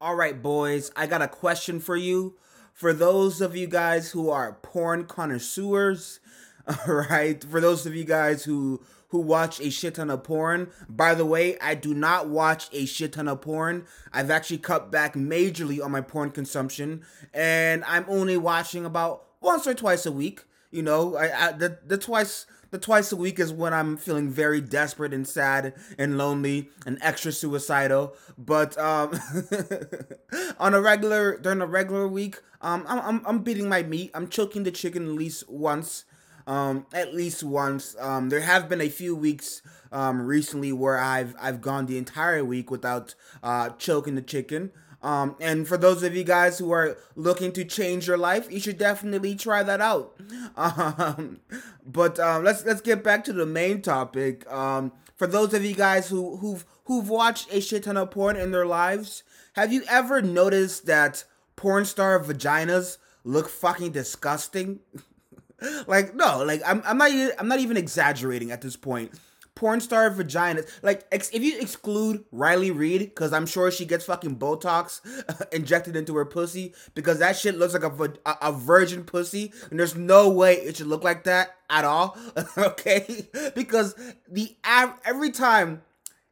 All right, boys, I got a question for you. For those of you guys who are porn connoisseurs, all right, for those of you guys who who watch a shit ton of porn. By the way, I do not watch a shit ton of porn. I've actually cut back majorly on my porn consumption, and I'm only watching about once or twice a week. You know, I, I the, the twice the twice a week is when I'm feeling very desperate and sad and lonely and extra suicidal. But um, on a regular during a regular week, um, I'm, I'm I'm beating my meat. I'm choking the chicken at least once. Um, at least once. Um, there have been a few weeks um, recently where I've I've gone the entire week without uh, choking the chicken. Um, and for those of you guys who are looking to change your life, you should definitely try that out. Um, but um, let's let's get back to the main topic. Um, for those of you guys who who've who've watched a shit ton of porn in their lives, have you ever noticed that porn star vaginas look fucking disgusting? like no, like I'm I'm not I'm not even exaggerating at this point porn star vaginas. Like, ex- if you exclude Riley Reid, because I'm sure she gets fucking Botox injected into her pussy, because that shit looks like a, a, a virgin pussy, and there's no way it should look like that at all. okay, because the av- every time.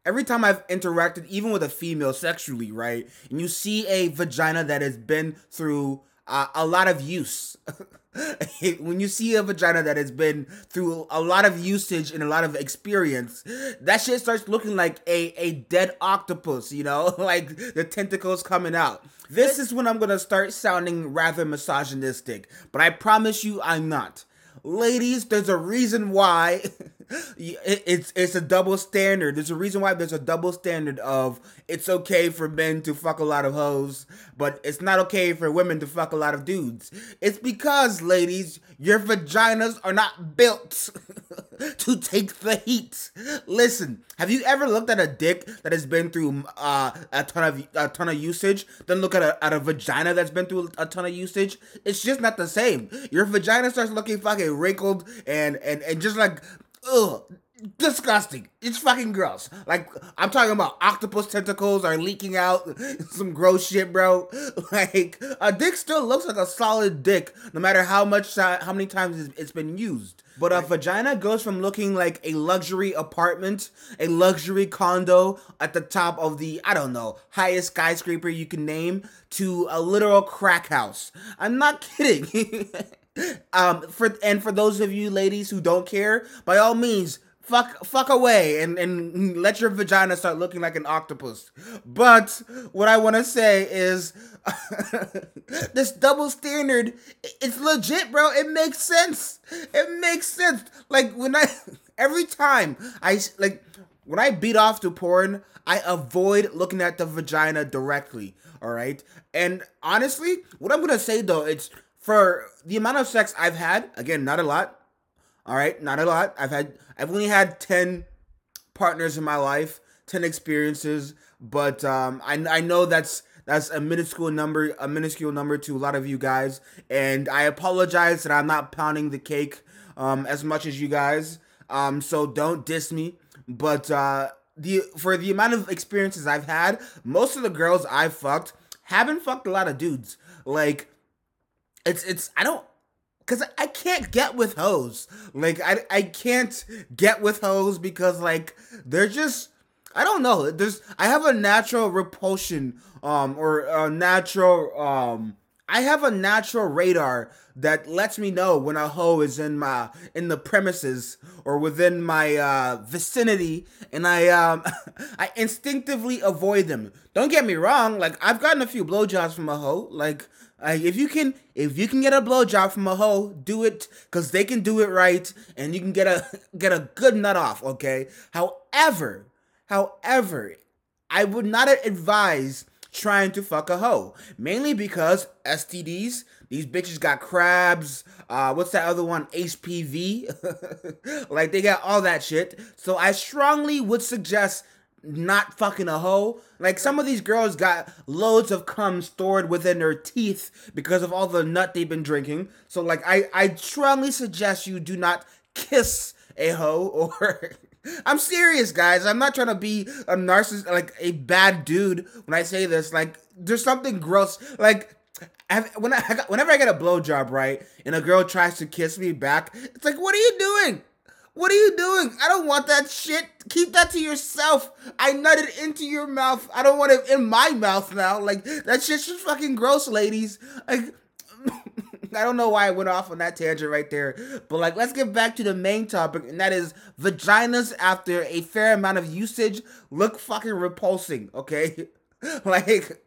Every time I've interacted, even with a female sexually, right, and you see a vagina that has been through uh, a lot of use, when you see a vagina that has been through a lot of usage and a lot of experience, that shit starts looking like a, a dead octopus, you know, like the tentacles coming out. This is when I'm gonna start sounding rather misogynistic, but I promise you I'm not. Ladies, there's a reason why it's it's a double standard. There's a reason why there's a double standard of it's okay for men to fuck a lot of hoes, but it's not okay for women to fuck a lot of dudes. It's because, ladies, your vaginas are not built to take the heat. Listen, have you ever looked at a dick that has been through uh, a ton of a ton of usage? Then look at a at a vagina that's been through a ton of usage. It's just not the same. Your vagina starts looking fucking wrinkled and and and just like ugh, disgusting. It's fucking gross. Like I'm talking about octopus tentacles are leaking out, some gross shit, bro. Like a dick still looks like a solid dick, no matter how much how many times it's been used. But a vagina goes from looking like a luxury apartment, a luxury condo at the top of the I don't know highest skyscraper you can name, to a literal crack house. I'm not kidding. um, for and for those of you ladies who don't care, by all means, fuck fuck away and and let your vagina start looking like an octopus. But what I want to say is this double standard it's legit, bro. It makes sense. It makes sense. Like when I every time I like when I beat off to porn, I avoid looking at the vagina directly, all right? And honestly, what I'm to say though, it's for the amount of sex I've had, again, not a lot. All right, not a lot. I've had I've only had 10 partners in my life, 10 experiences, but um I I know that's that's a minuscule number, a minuscule number to a lot of you guys, and I apologize that I'm not pounding the cake um as much as you guys. Um so don't diss me, but uh the for the amount of experiences I've had, most of the girls I've fucked haven't fucked a lot of dudes. Like it's it's I don't Cause I can't get with hoes. Like I I can't get with hoes because like they're just I don't know. There's I have a natural repulsion um or a natural um I have a natural radar that lets me know when a hoe is in my in the premises or within my uh, vicinity, and I um I instinctively avoid them. Don't get me wrong, like I've gotten a few blowjobs from a hoe. Like like if you can if you can get a blowjob from a hoe, do it because they can do it right, and you can get a get a good nut off. Okay. However, however, I would not advise trying to fuck a hoe. Mainly because STDs, these bitches got crabs. Uh, what's that other one? HPV. like they got all that shit. So I strongly would suggest not fucking a hoe. Like some of these girls got loads of cum stored within their teeth because of all the nut they've been drinking. So like I I strongly suggest you do not kiss a hoe or I'm serious, guys. I'm not trying to be a narcissist, like a bad dude when I say this. Like, there's something gross. Like, when I, whenever I get a blowjob, right, and a girl tries to kiss me back, it's like, what are you doing? What are you doing? I don't want that shit. Keep that to yourself. I nutted into your mouth. I don't want it in my mouth now. Like that shit's just fucking gross, ladies. Like I don't know why I went off on that tangent right there. But like let's get back to the main topic, and that is vaginas after a fair amount of usage look fucking repulsing, okay? like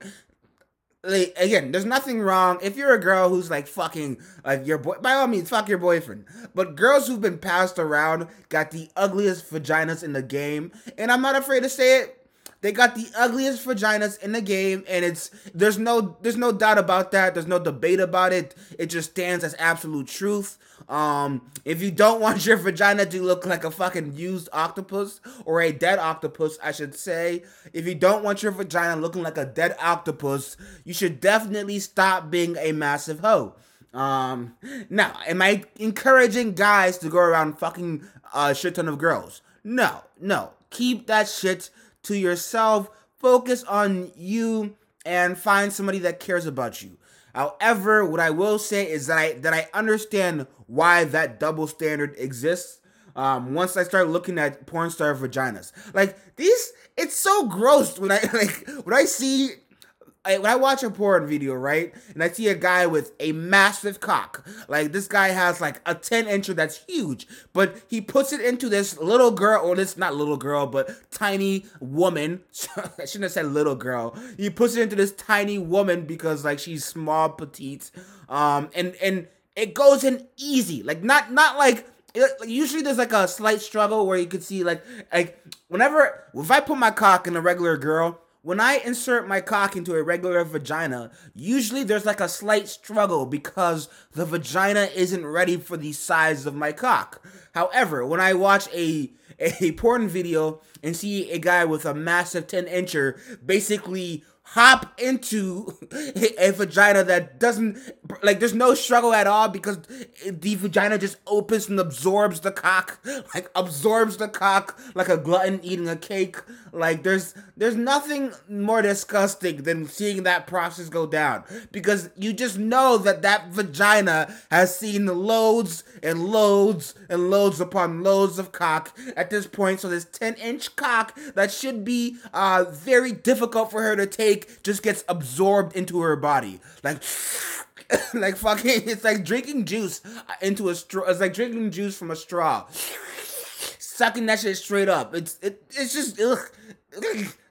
like, again, there's nothing wrong if you're a girl who's like fucking like your boy. By all means, fuck your boyfriend. But girls who've been passed around got the ugliest vaginas in the game, and I'm not afraid to say it. They got the ugliest vaginas in the game, and it's there's no there's no doubt about that. There's no debate about it. It just stands as absolute truth. Um, if you don't want your vagina to look like a fucking used octopus or a dead octopus, I should say, if you don't want your vagina looking like a dead octopus, you should definitely stop being a massive hoe. Um, now, am I encouraging guys to go around fucking a shit ton of girls? No, no. Keep that shit to yourself. Focus on you and find somebody that cares about you. However, what I will say is that I that I understand why that double standard exists. Um, once I start looking at porn star vaginas, like these, it's so gross when I like when I see I, when I watch a porn video, right, and I see a guy with a massive cock, like this guy has like a 10 incher that's huge, but he puts it into this little girl, or this not little girl, but tiny woman. I shouldn't have said little girl. He puts it into this tiny woman because like she's small, petite, um, and and it goes in easy, like not not like usually there's like a slight struggle where you could see like like whenever if I put my cock in a regular girl when I insert my cock into a regular vagina, usually there's like a slight struggle because the vagina isn't ready for the size of my cock. However, when I watch a a porn video and see a guy with a massive 10 incher basically hop into a vagina that doesn't like there's no struggle at all because the vagina just opens and absorbs the cock like absorbs the cock like a glutton eating a cake like there's there's nothing more disgusting than seeing that process go down because you just know that that vagina has seen loads and loads and loads upon loads of cock at this point so this 10 inch cock that should be uh very difficult for her to take just gets absorbed into her body. Like like fucking it's like drinking juice into a straw. It's like drinking juice from a straw. Sucking that shit straight up. It's it, it's just ugh.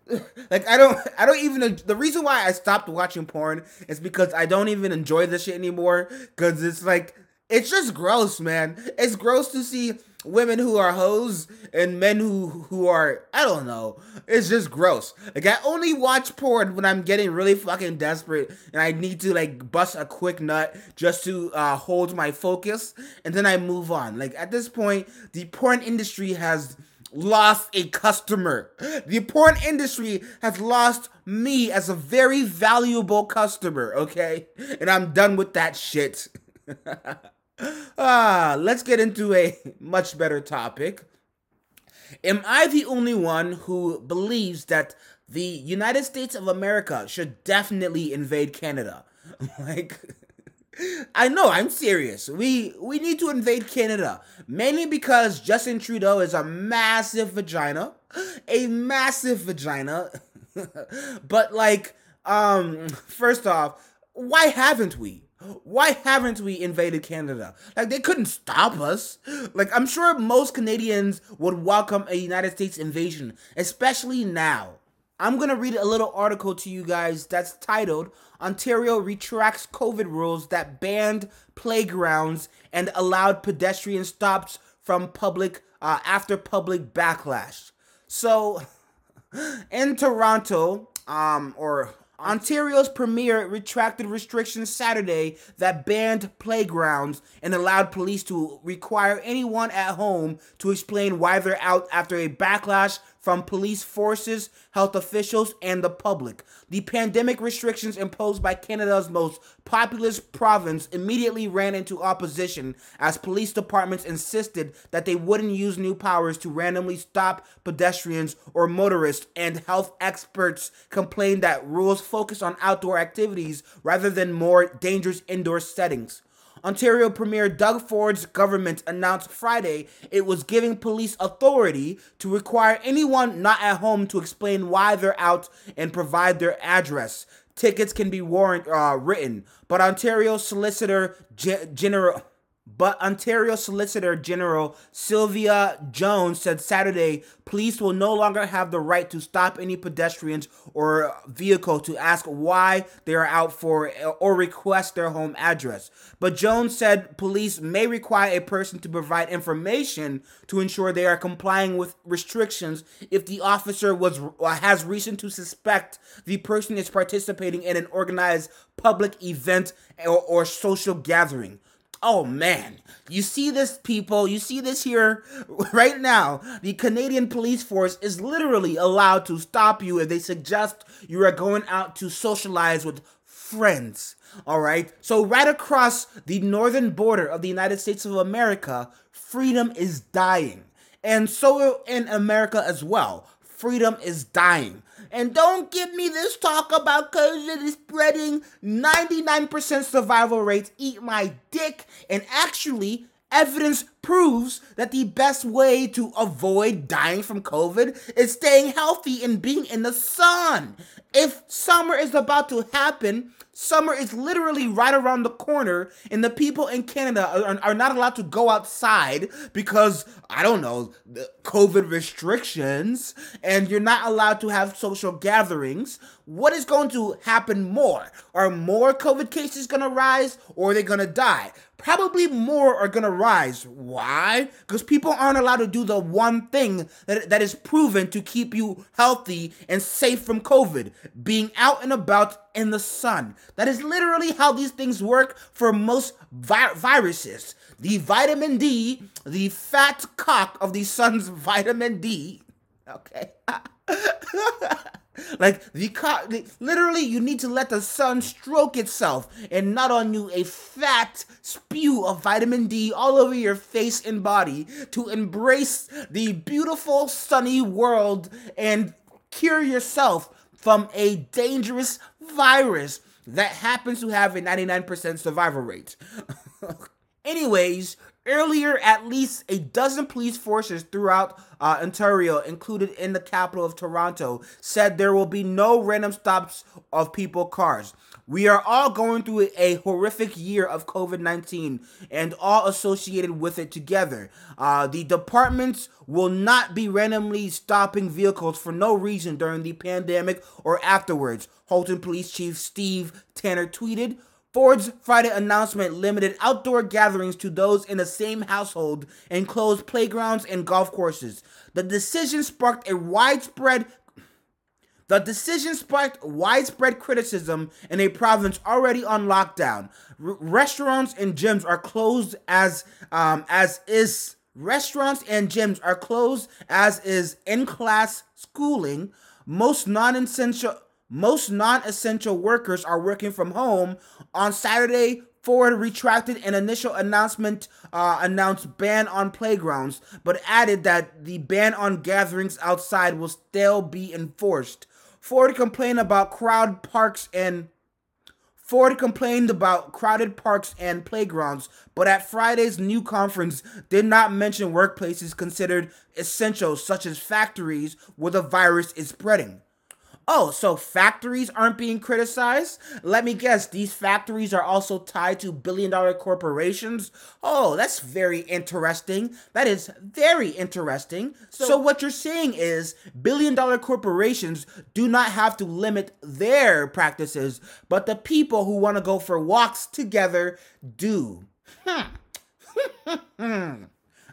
like I don't I don't even the reason why I stopped watching porn is because I don't even enjoy this shit anymore cuz it's like it's just gross, man. It's gross to see women who are hoes and men who who are I don't know. It's just gross. Like I only watch porn when I'm getting really fucking desperate and I need to like bust a quick nut just to uh, hold my focus and then I move on. Like at this point, the porn industry has lost a customer. The porn industry has lost me as a very valuable customer, okay? And I'm done with that shit. ah, let's get into a much better topic. Am I the only one who believes that the United States of America should definitely invade Canada? like I know, I'm serious. We we need to invade Canada mainly because Justin Trudeau is a massive vagina, a massive vagina. but like um first off, why haven't we? Why haven't we invaded Canada? Like they couldn't stop us. Like I'm sure most Canadians would welcome a United States invasion, especially now. I'm to read a little article to you guys that's titled Ontario retracts COVID rules that banned playgrounds and allowed pedestrian stops from public uh, after public backlash. So in Toronto, um, or Ontario's premier retracted restrictions Saturday that banned playgrounds and allowed police to require anyone at home to explain why they're out after a backlash from police forces, health officials, and the public. The pandemic restrictions imposed by Canada's most populous province immediately ran into opposition as police departments insisted that they wouldn't use new powers to randomly stop pedestrians or motorists, and health experts complained that rules focus on outdoor activities rather than more dangerous indoor settings. Ontario Premier Doug Ford's government announced Friday it was giving police authority to require anyone not at home to explain why they're out and provide their address. Tickets can be warrant uh, written, but Ontario Solicitor General but Ontario Solicitor General Sylvia Jones said Saturday police will no longer have the right to stop any pedestrians or vehicle to ask why they are out for uh, or request their home address. But Jones said police may require a person to provide information to ensure they are complying with restrictions if the officer was uh, has reason to suspect the person is participating in an organized public event or, or social gathering oh man, you see this, people, you see this here right now. The Canadian police force is literally allowed to stop you if they suggest you are going out to socialize with friends. All right. So, right across the northern border of the United States of America, freedom is dying. And so in America as well, freedom is dying. And don't give me this talk about COVID is spreading 99% survival rates. Eat my dick. And actually, evidence proves that the best way to avoid dying from COVID is staying healthy and being in the sun. If summer is about to happen, Summer is literally right around the corner, and the people in Canada are, are not allowed to go outside because, I don't know, COVID restrictions, and you're not allowed to have social gatherings. What is going to happen more? Are more COVID cases going to rise, or are they going to die? Probably more are gonna rise. Why? Because people aren't allowed to do the one thing that, that is proven to keep you healthy and safe from COVID being out and about in the sun. That is literally how these things work for most vi- viruses. The vitamin D, the fat cock of the sun's vitamin D. Okay. Like the car, literally, you need to let the sun stroke itself and not on you a fat spew of vitamin D all over your face and body to embrace the beautiful sunny world and cure yourself from a dangerous virus that happens to have a 99% survival rate. Anyways, Earlier, at least a dozen police forces throughout uh, Ontario, included in the capital of Toronto, said there will be no random stops of people cars. We are all going through a horrific year of COVID 19 and all associated with it together. Uh, the departments will not be randomly stopping vehicles for no reason during the pandemic or afterwards, Halton Police Chief Steve Tanner tweeted. Ford's Friday announcement limited outdoor gatherings to those in the same household and closed playgrounds and golf courses. The decision sparked a widespread the decision sparked widespread criticism in a province already on lockdown. R- restaurants and gyms are closed as um, as is restaurants and gyms are closed as is in-class schooling. Most non-essential most non essential workers are working from home. On Saturday, Ford retracted an initial announcement uh, announced ban on playgrounds, but added that the ban on gatherings outside will still be enforced. Ford complained about crowd parks and Ford complained about crowded parks and playgrounds, but at Friday's new conference did not mention workplaces considered essential, such as factories where the virus is spreading. Oh, so factories aren't being criticized? Let me guess, these factories are also tied to billion dollar corporations? Oh, that's very interesting. That is very interesting. So, so, what you're saying is billion dollar corporations do not have to limit their practices, but the people who want to go for walks together do. Hmm.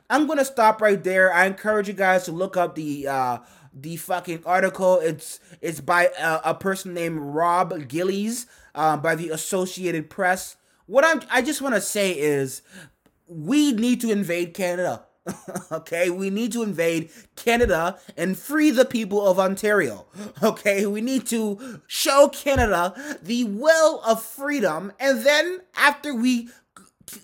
I'm going to stop right there. I encourage you guys to look up the uh, the fucking article. It's it's by a, a person named Rob Gillies uh, by the Associated Press. What I'm I just want to say is we need to invade Canada. okay, we need to invade Canada and free the people of Ontario. Okay, we need to show Canada the will of freedom, and then after we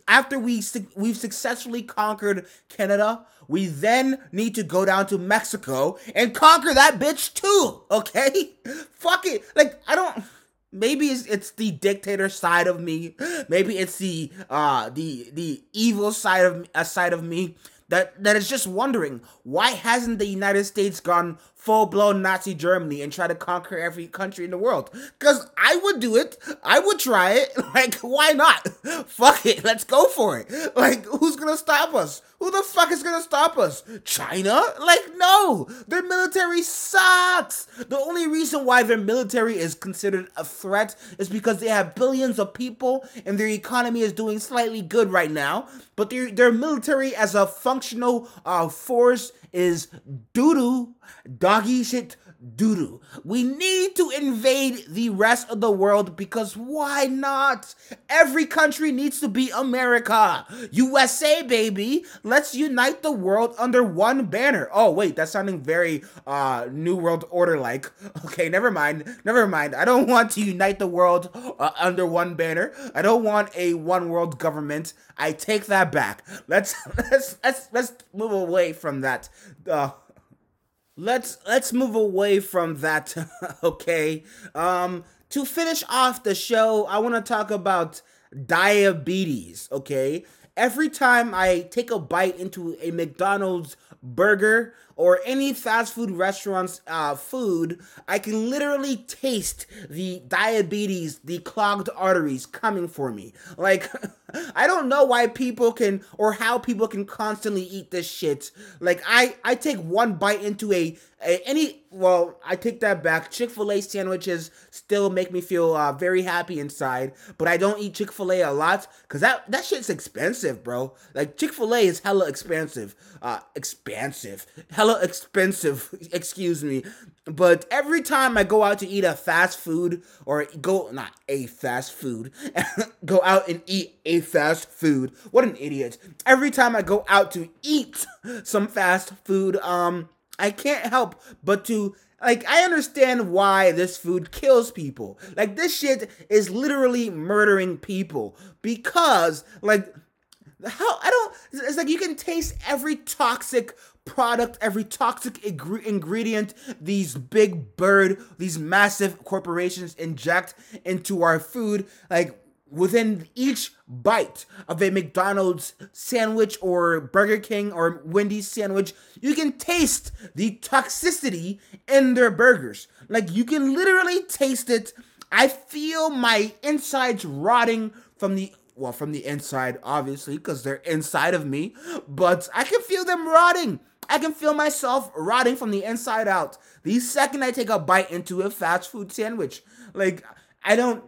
after we we've successfully conquered Canada, we then need to go down to Mexico and conquer that bitch too. Okay, fuck it. Like I don't. Maybe it's, it's the dictator side of me. Maybe it's the uh the the evil side of a uh, side of me that that is just wondering why hasn't the United States gone full blown Nazi Germany and try to conquer every country in the world? Because I would do it. I would try it. Like, why not? Fuck it. Let's go for it. Like, who's gonna stop us? Who the fuck is gonna stop us? China? Like, no. Their military sucks. The only reason why their military is considered a threat is because they have billions of people and their economy is doing slightly good right now. But their, their military as a functional uh, force is doo doo, doggy shit doo doo. We need to invade the rest of the world because why not? Every country needs to be America. USA, baby. Let's unite the world under one banner. Oh, wait, that's sounding very uh New World Order like. Okay, never mind. Never mind. I don't want to unite the world uh, under one banner. I don't want a one world government. I take that back. Let's let's let's let's move away from that. Uh, let's let's move away from that okay? Um to finish off the show i want to talk about diabetes okay? Every time i take a bite into a mcdonald's burger or any fast food restaurant's uh, food, I can literally taste the diabetes, the clogged arteries coming for me. Like, I don't know why people can or how people can constantly eat this shit. Like, I I take one bite into a, a any well, I take that back. Chick Fil A sandwiches still make me feel uh, very happy inside, but I don't eat Chick Fil A a lot because that that shit's expensive, bro. Like Chick Fil A is hella expensive, uh, expansive, hella expensive. excuse me, but every time I go out to eat a fast food or go not a fast food, go out and eat a fast food. What an idiot! Every time I go out to eat some fast food, um I can't help but to like I understand why this food kills people. Like this shit is literally murdering people because like how I don't it's like you can taste every toxic product, every toxic ing- ingredient these big bird, these massive corporations inject into our food like within each bite of a McDonald's sandwich or Burger King or Wendy's sandwich, you can taste the toxicity in their burgers. Like you can literally taste it. I feel my insides rotting from the well, from the inside, obviously, because they're inside of me, but I can feel them rotting. I can feel myself rotting from the inside out. The second I take a bite into a fast food sandwich. Like, I don't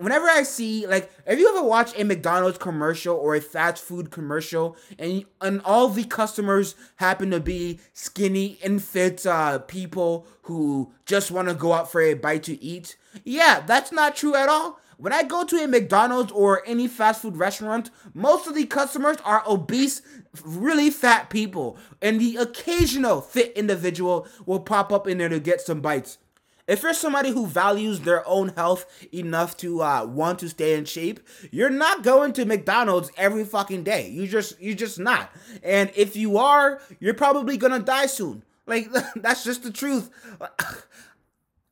whenever I see like if you ever watch a McDonald's commercial or a fast food commercial and and all the customers happen to be skinny and fit uh, people who just want to go out for a bite to eat, yeah, that's not true at all. When I go to a McDonald's or any fast food restaurant, most of the customers are obese, really fat people, and the occasional fit individual will pop up in there to get some bites if you're somebody who values their own health enough to uh, want to stay in shape, you're not going to McDonald's every fucking day. You just you just not. And if you are, you're probably gonna die soon. Like that's just the truth.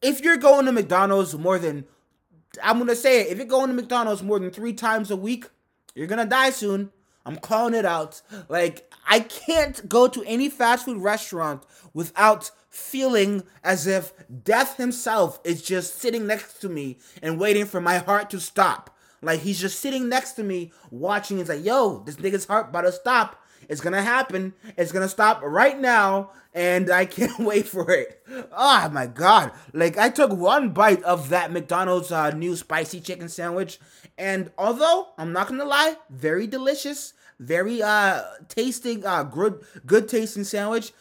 If you're going to McDonald's more than I'm gonna say it, if you're going to McDonald's more than three times a week, you're gonna die soon. I'm calling it out. Like I can't go to any fast food restaurant without feeling as if death himself is just sitting next to me and waiting for my heart to stop. Like he's just sitting next to me watching. He's like, yo, this nigga's heart about to stop. It's gonna happen. It's gonna stop right now, and I can't wait for it. Oh my god! Like I took one bite of that McDonald's uh, new spicy chicken sandwich, and although I'm not gonna lie, very delicious, very uh tasting, uh good good tasting sandwich.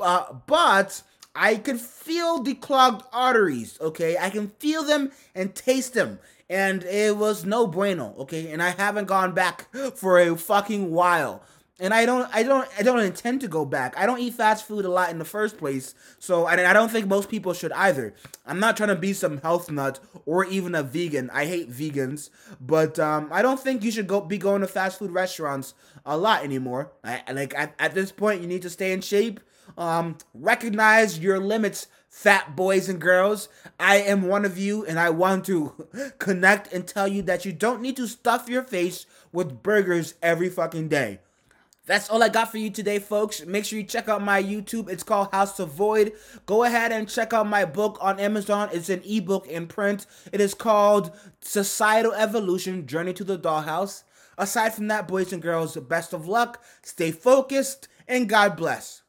Uh, but I can feel the clogged arteries, okay? I can feel them and taste them. And it was no bueno, okay? And I haven't gone back for a fucking while. And I don't, I don't, I don't intend to go back. I don't eat fast food a lot in the first place, so and I don't think most people should either. I'm not trying to be some health nut or even a vegan. I hate vegans, but um, I don't think you should go be going to fast food restaurants a lot anymore. I, like at, at this point, you need to stay in shape. Um, recognize your limits fat boys and girls. I am one of you, and I want to connect and tell you that you don't need to stuff your face with burgers every fucking day. That's all I got for you today, folks. Make sure you check out my YouTube. It's called House to Void. Go ahead and check out my book on Amazon. It's an ebook in print. It is called Societal Evolution Journey to the Dollhouse. Aside from that, boys and girls, best of luck, stay focused, and God bless.